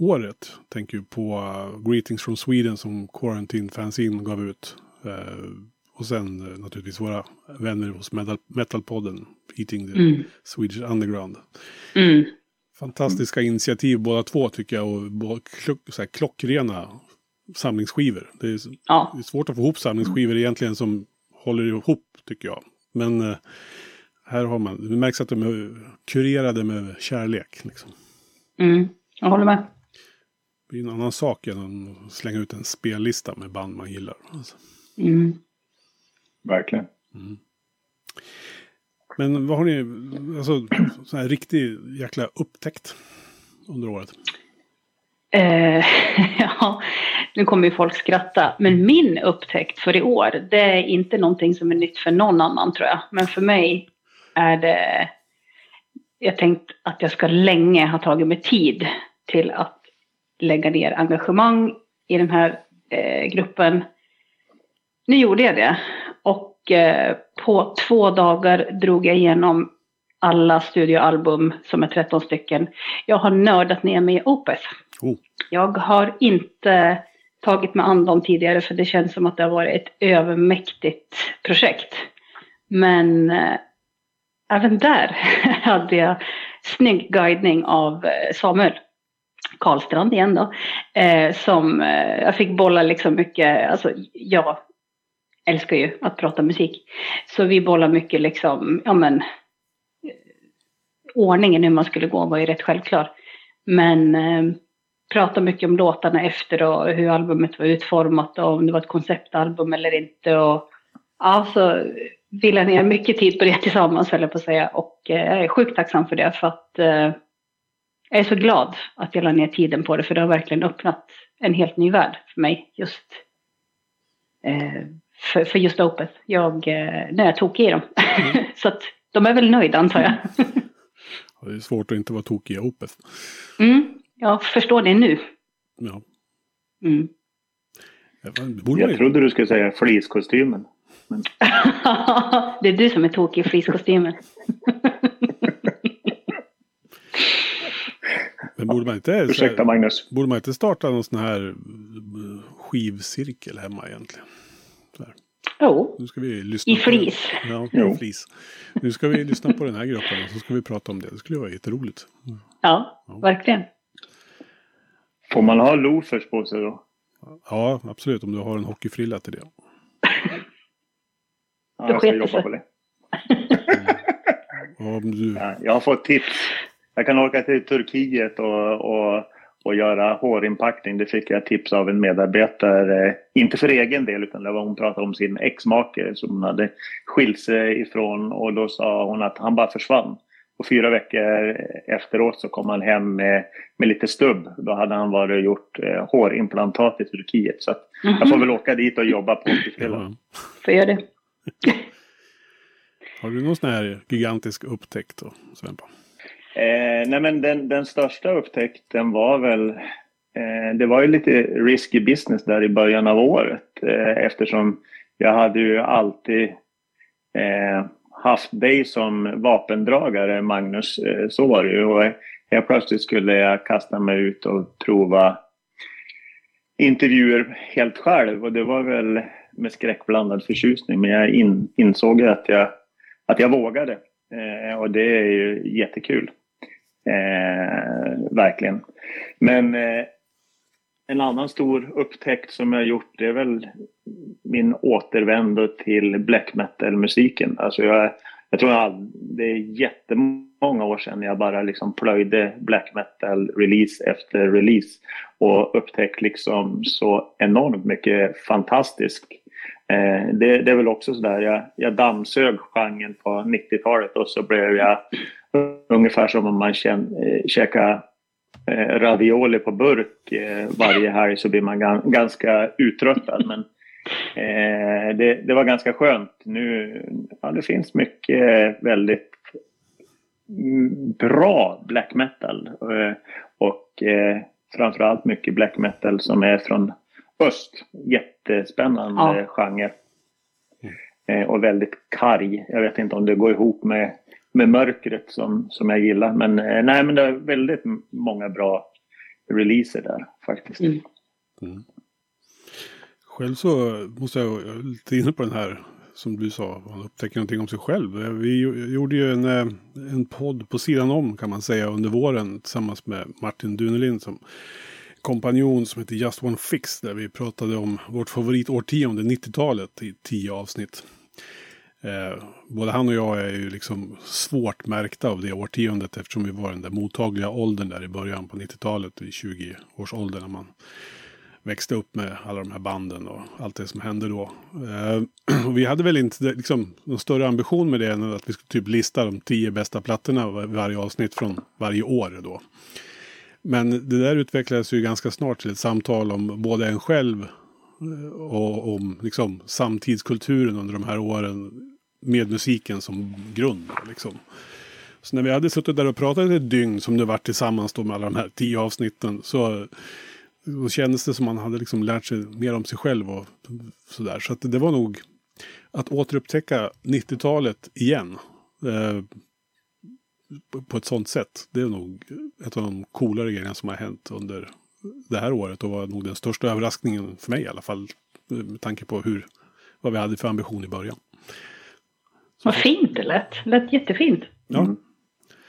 året. Tänker ju på uh, Greetings from Sweden som Quarantine Fanzine gav ut. Eh, och sen uh, naturligtvis våra vänner hos metal, Metalpodden, Eating the mm. Swedish Underground. Mm. Fantastiska initiativ båda två tycker jag. Och klock, så här, klockrena samlingsskivor. Det är, ja. det är, svårt att få ihop samlingsskivor egentligen som håller ihop tycker jag. Men eh, här har man, det märks att de är kurerade med kärlek. Liksom. Mm, jag håller med. Det är en annan sak än att slänga ut en spellista med band man gillar. Alltså. Mm. Verkligen. Mm. Men vad har ni, alltså så här riktig jäkla upptäckt under året? Eh, *laughs* ja, nu kommer ju folk skratta. Men min upptäckt för i år, det är inte någonting som är nytt för någon annan tror jag. Men för mig är det, jag tänkt att jag ska länge ha tagit mig tid till att lägga ner engagemang i den här eh, gruppen. Nu gjorde jag det. Och Eh, på två dagar drog jag igenom alla studioalbum som är 13 stycken. Jag har nördat ner mig i Opeth. Oh. Jag har inte tagit mig an dem tidigare för det känns som att det har varit ett övermäktigt projekt. Men äh, även där *laughs* hade jag snygg guidning av eh, Samuel Karlstrand igen då. Eh, som eh, jag fick bolla liksom mycket, alltså jag älskar ju att prata musik. Så vi bollar mycket liksom, ja men, ordningen hur man skulle gå var ju rätt självklar. Men eh, prata mycket om låtarna efter och hur albumet var utformat och om det var ett konceptalbum eller inte. Och, ja, så vi la ner mycket tid på det tillsammans, höll jag på att säga. Och eh, jag är sjukt tacksam för det, för att eh, jag är så glad att jag la ner tiden på det, för det har verkligen öppnat en helt ny värld för mig. Just eh, för, för just Opeth. Jag, eh, när jag tog i dem. Mm. *laughs* så att de är väl nöjda antar jag. *laughs* det är svårt att inte vara tokig i Opeth. Mm, jag förstår det nu. Ja. Mm. Jag trodde du skulle säga fleecekostymen. Men... *laughs* det är du som är tokig i fleecekostymen. Men borde man inte... Ursäkta Magnus. Borde man inte starta någon sån här skivcirkel hemma egentligen? Jo, nu ska vi lyssna i flis. Ja, flis. Nu ska vi lyssna på den här gruppen och så ska vi prata om det. Det skulle vara jätteroligt. Ja, ja. verkligen. Får man ha loafers på sig då? Ja, absolut. Om du har en hockeyfrilla till det. ja, jag ska jobba på det. Mm. Du... Ja, jag har fått tips. Jag kan åka till Turkiet och, och och göra hårinpackning. Det fick jag tips av en medarbetare. Inte för egen del utan det var hon pratade om sin exmake som hon hade skilt sig ifrån och då sa hon att han bara försvann. Och fyra veckor efteråt så kom han hem med, med lite stubb. Då hade han varit och gjort eh, hårimplantat i Turkiet. Så mm -hmm. jag får väl åka dit och jobba på. Ja. Får göra det. *laughs* Har du någon sån här gigantisk upptäckt då, Sven? Eh, nej men den, den största upptäckten var väl eh, det var ju lite risky business där i början av året eh, eftersom jag hade ju alltid eh, haft dig som vapendragare Magnus. Eh, så var det ju och helt plötsligt skulle jag kasta mig ut och prova intervjuer helt själv och det var väl med skräckblandad förtjusning men jag in, insåg att jag, att jag vågade eh, och det är ju jättekul. Eh, verkligen. Men eh, en annan stor upptäckt som jag gjort det är väl min återvändo till black metal-musiken. Alltså jag, jag tror att det är jättemånga år sedan jag bara liksom plöjde black metal release efter release och upptäckt liksom så enormt mycket fantastiskt. Eh, det, det, är väl också sådär, jag, jag dammsög genren på 90-talet och så blev jag Ungefär som om man eh, käkar eh, ravioli på burk eh, varje helg så blir man ganska uttröttad. Men det, det var ganska skönt. Nu, ja, det finns mycket väldigt bra black metal. Och framförallt mycket black metal som är från öst. Jättespännande ja. genre. Och väldigt karg. Jag vet inte om det går ihop med med mörkret som, som jag gillar. Men eh, nej, men det är väldigt många bra releaser där faktiskt. Mm. Mm. Själv så måste jag, jag är lite inne på den här som du sa, man upptäcker någonting om sig själv. Vi gjorde ju en, eh, en podd på sidan om kan man säga under våren tillsammans med Martin Dunelind som kompanjon som heter Just One Fix där vi pratade om vårt favoritårtionde, 90-talet, i tio avsnitt. Eh, både han och jag är ju liksom svårt märkta av det årtiondet eftersom vi var den där mottagliga åldern där i början på 90-talet, i 20-årsåldern när man växte upp med alla de här banden och allt det som hände då. Eh, *clears throat* och vi hade väl inte liksom, någon större ambition med det än att vi skulle typ lista de tio bästa plattorna varje avsnitt från varje år då. Men det där utvecklades ju ganska snart till ett samtal om både en själv eh, och om liksom, samtidskulturen under de här åren med musiken som grund. Liksom. Så när vi hade suttit där och pratat ett dygn som det var tillsammans då med alla de här tio avsnitten så då kändes det som man hade liksom lärt sig mer om sig själv och sådär. Så att det var nog att återupptäcka 90-talet igen. Eh, på ett sånt sätt. Det är nog ett av de coolare grejerna som har hänt under det här året och var nog den största överraskningen för mig i alla fall. Eh, med tanke på hur, vad vi hade för ambition i början. Vad fint det lät. Det lät jättefint. Ja.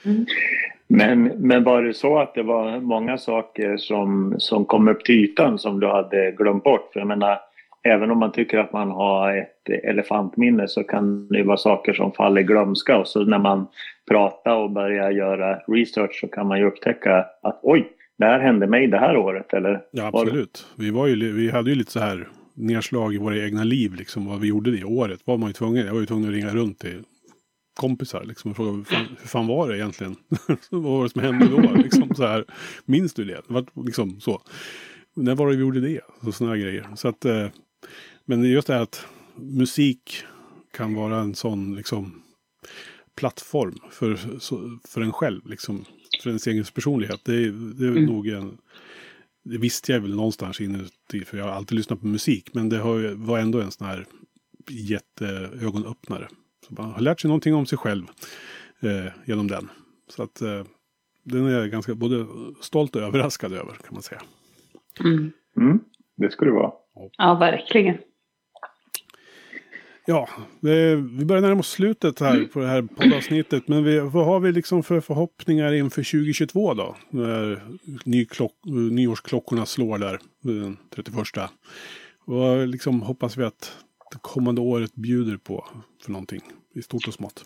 Mm. Men, men var det så att det var många saker som, som kom upp till ytan som du hade glömt bort? För jag menar, även om man tycker att man har ett elefantminne så kan det vara saker som faller glömska och så när man pratar och börjar göra research så kan man ju upptäcka att oj, det här hände mig det här året eller? Ja, absolut. Vi, var ju, vi hade ju lite så här nedslag i våra egna liv, liksom vad vi gjorde det året. Var man ju tvungen, jag var ju tvungen att ringa runt till kompisar liksom, och fråga hur fan, hur fan var det egentligen? *laughs* vad var det som hände då? *laughs* Liksom, så här, minns du det? Var, liksom, så. När var det vi gjorde det? Så sådana grejer. Så att, eh, men just det här att musik kan vara en sån liksom, plattform för, för en själv. Liksom, för ens egen personlighet. Det, det är mm. nog en... Det visste jag väl någonstans inuti, för jag har alltid lyssnat på musik. Men det har, var ändå en sån här jätteögonöppnare. Så man har lärt sig någonting om sig själv eh, genom den. Så att eh, den är jag ganska både stolt och överraskad över kan man säga. Mm. Mm, det ska det vara. Ja, verkligen. Ja, vi börjar närma oss slutet här mm. på det här poddavsnittet. Men vi, vad har vi liksom för förhoppningar inför 2022 då? När ny klock, nyårsklockorna slår där den 31. Vad liksom hoppas vi att det kommande året bjuder på för någonting i stort och smått?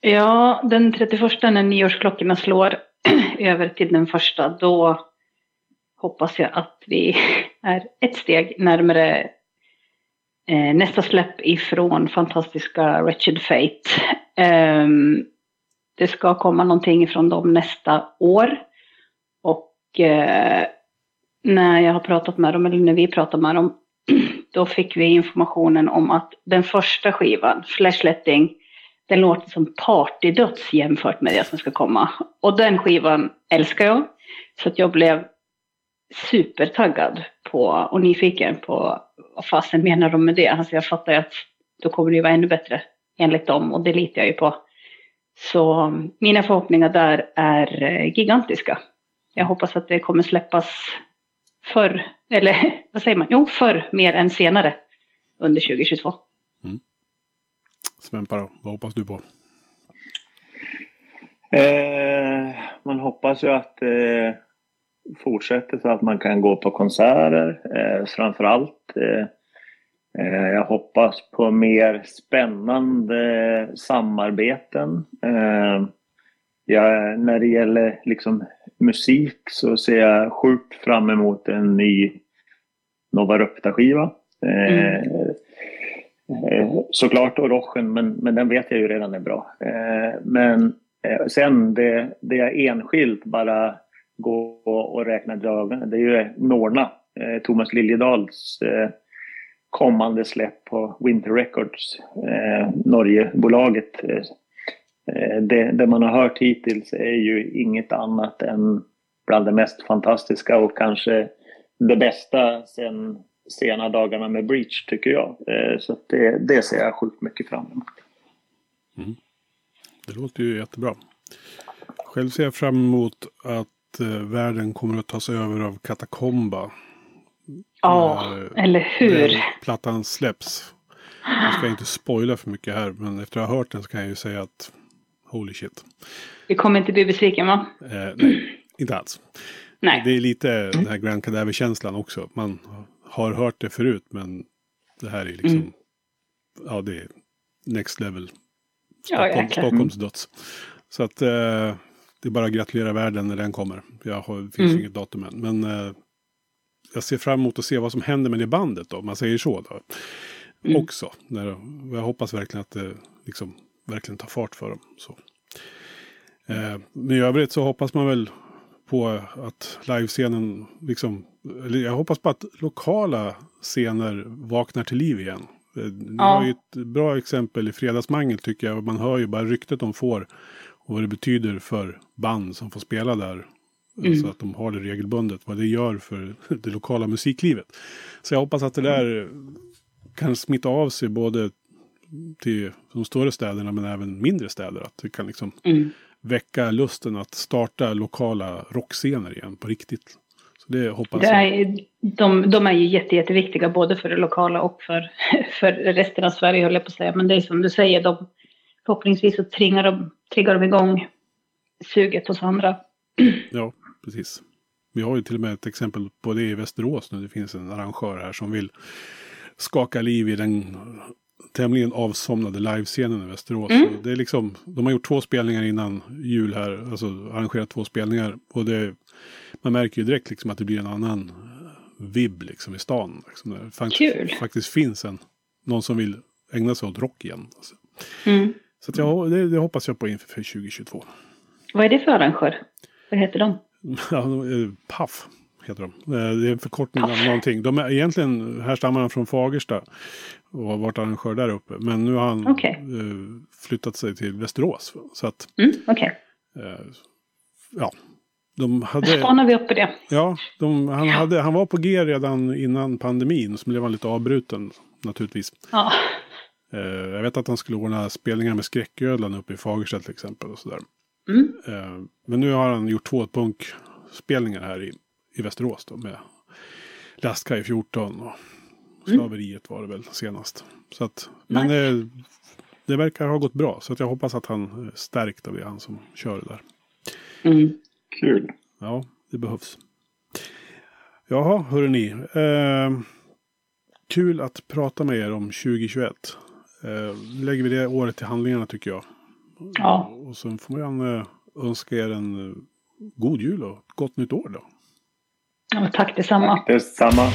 Ja, den 31 när nyårsklockorna slår *clears throat* över till den första, då hoppas jag att vi *laughs* är ett steg närmare eh, nästa släpp ifrån fantastiska Wretched Fate. Eh, det ska komma någonting från dem nästa år. Och eh, när jag har pratat med dem, eller när vi pratar med dem, *clears throat* då fick vi informationen om att den första skivan, Flashletting, den låter som partydöds jämfört med det som ska komma. Och den skivan älskar jag. Så att jag blev supertaggad på och nyfiken på vad fasen menar de med det? Alltså jag fattar ju att då kommer det ju vara ännu bättre enligt dem och det litar jag ju på. Så mina förhoppningar där är eh, gigantiska. Jag hoppas att det kommer släppas förr, eller *laughs* vad säger man? Jo, förr mer än senare under 2022. Mm. Svempa då, vad hoppas du på? Eh, man hoppas ju att eh, fortsätter så att man kan gå på konserter eh, framför allt. Eh, eh, jag hoppas på mer spännande samarbeten. Eh, ja, när det gäller liksom musik så ser jag sjukt fram emot en ny Nova Rupta-skiva. Eh, mm. Såklart då Rochen, men, men den vet jag ju redan är bra. men sen det, det jag enskilt bara gå och räkna dragen. Det är ju Norna, eh, Thomas Liljedals eh, kommande släpp på Winter Records, eh, Norgebolaget. Eh, det, det man har hört hittills är ju inget annat än bland det mest fantastiska och kanske det bästa sen sena dagarna med Breach tycker jag. Eh, så det, det ser jag sjukt mycket fram emot. Mm. Det låter ju jättebra. Själv ser jag fram emot att att eh, världen kommer att tas över av Katakomba. Ja, eller hur? plattan släpps. Jag ska inte spoila för mycket här, men efter att ha hört den så kan jag ju säga att holy shit. Vi kommer inte bli besviken va? Eh, nej, inte alls. Nej. Det är lite den här Grand Cadaver-känslan också. Man har hört det förut, men det här är liksom, mm. ja det är next level. Stockholm, ja, Stockholms döds. Så att eh, det är bara att gratulera världen när den kommer. Jag har, det finns mm. inget datum än. Men eh, jag ser fram emot att se vad som händer med det bandet då, om man säger så. Då. Mm. Också. När, jag hoppas verkligen att det liksom, verkligen tar fart för dem. Så. Eh, men i övrigt så hoppas man väl på att livescenen, liksom, eller jag hoppas på att lokala scener vaknar till liv igen. Eh, det ja. ju ett bra exempel i Fredagsmangel tycker jag. Man hör ju bara ryktet de får och vad det betyder för band som får spela där. Mm. Så att de har det regelbundet. Vad det gör för *laughs* det lokala musiklivet. Så jag hoppas att det där kan smitta av sig både till de större städerna men även mindre städer. Att det kan liksom mm. väcka lusten att starta lokala rockscener igen på riktigt. Så det hoppas det är, de, de är ju jätte, jätteviktiga både för det lokala och för, *laughs* för resten av Sverige höll jag på att säga. Men det är som du säger, de, förhoppningsvis så triggar de, triggar de igång suget hos andra. *clears throat* Ja, precis. Vi har ju till och med ett exempel på det i Västerås nu. Det finns en arrangör här som vill skaka liv i den tämligen avsomnade livescenen i Västerås. Mm. Det är liksom, de har gjort två spelningar innan jul här, alltså arrangerat två spelningar. Och det, man märker ju direkt liksom att det blir en annan vibb liksom i stan. Liksom, där det fakt- Kul. faktiskt finns en, någon som vill ägna sig åt rock igen. Alltså. Mm. Så jag, det, det hoppas jag på inför 2022. Vad är det för arrangör? Vad heter de? *laughs* Ja, eh, Paff heter de. Eh, Det är en förkortning av någonting. De är egentligen, här stammar han från Fagersta och har varit arrangör där uppe. Men nu har han Okej. eh, flyttat sig till Västerås. Så att, Mm, Okej, eh, ja. De då hade, spanar vi upp på det. ja, de, han, hade, han var på G redan innan pandemin. Så blev han lite avbruten naturligtvis. Ja. Eh, jag vet att han skulle ordna spelningar med skräcködlan uppe i Fagersta till exempel. Och sådär. Mm. Eh, Men nu har han gjort två punkspelningar här i, i Västerås då med Lastkaj 14 och Slaveriet var det väl senast. Så att, men det, det verkar ha gått bra så att jag hoppas att han är stärkt av det han som kör det där. Mm. Kul. Ja, det behövs. Jaha, hörrni. Eh, kul att prata med er om 2021. Eh, lägger vi det året till handlingarna tycker jag. Ja. Och så får man eh, önska er en eh, god jul och gott nytt år då. ja, tack detsamma. Detsamma.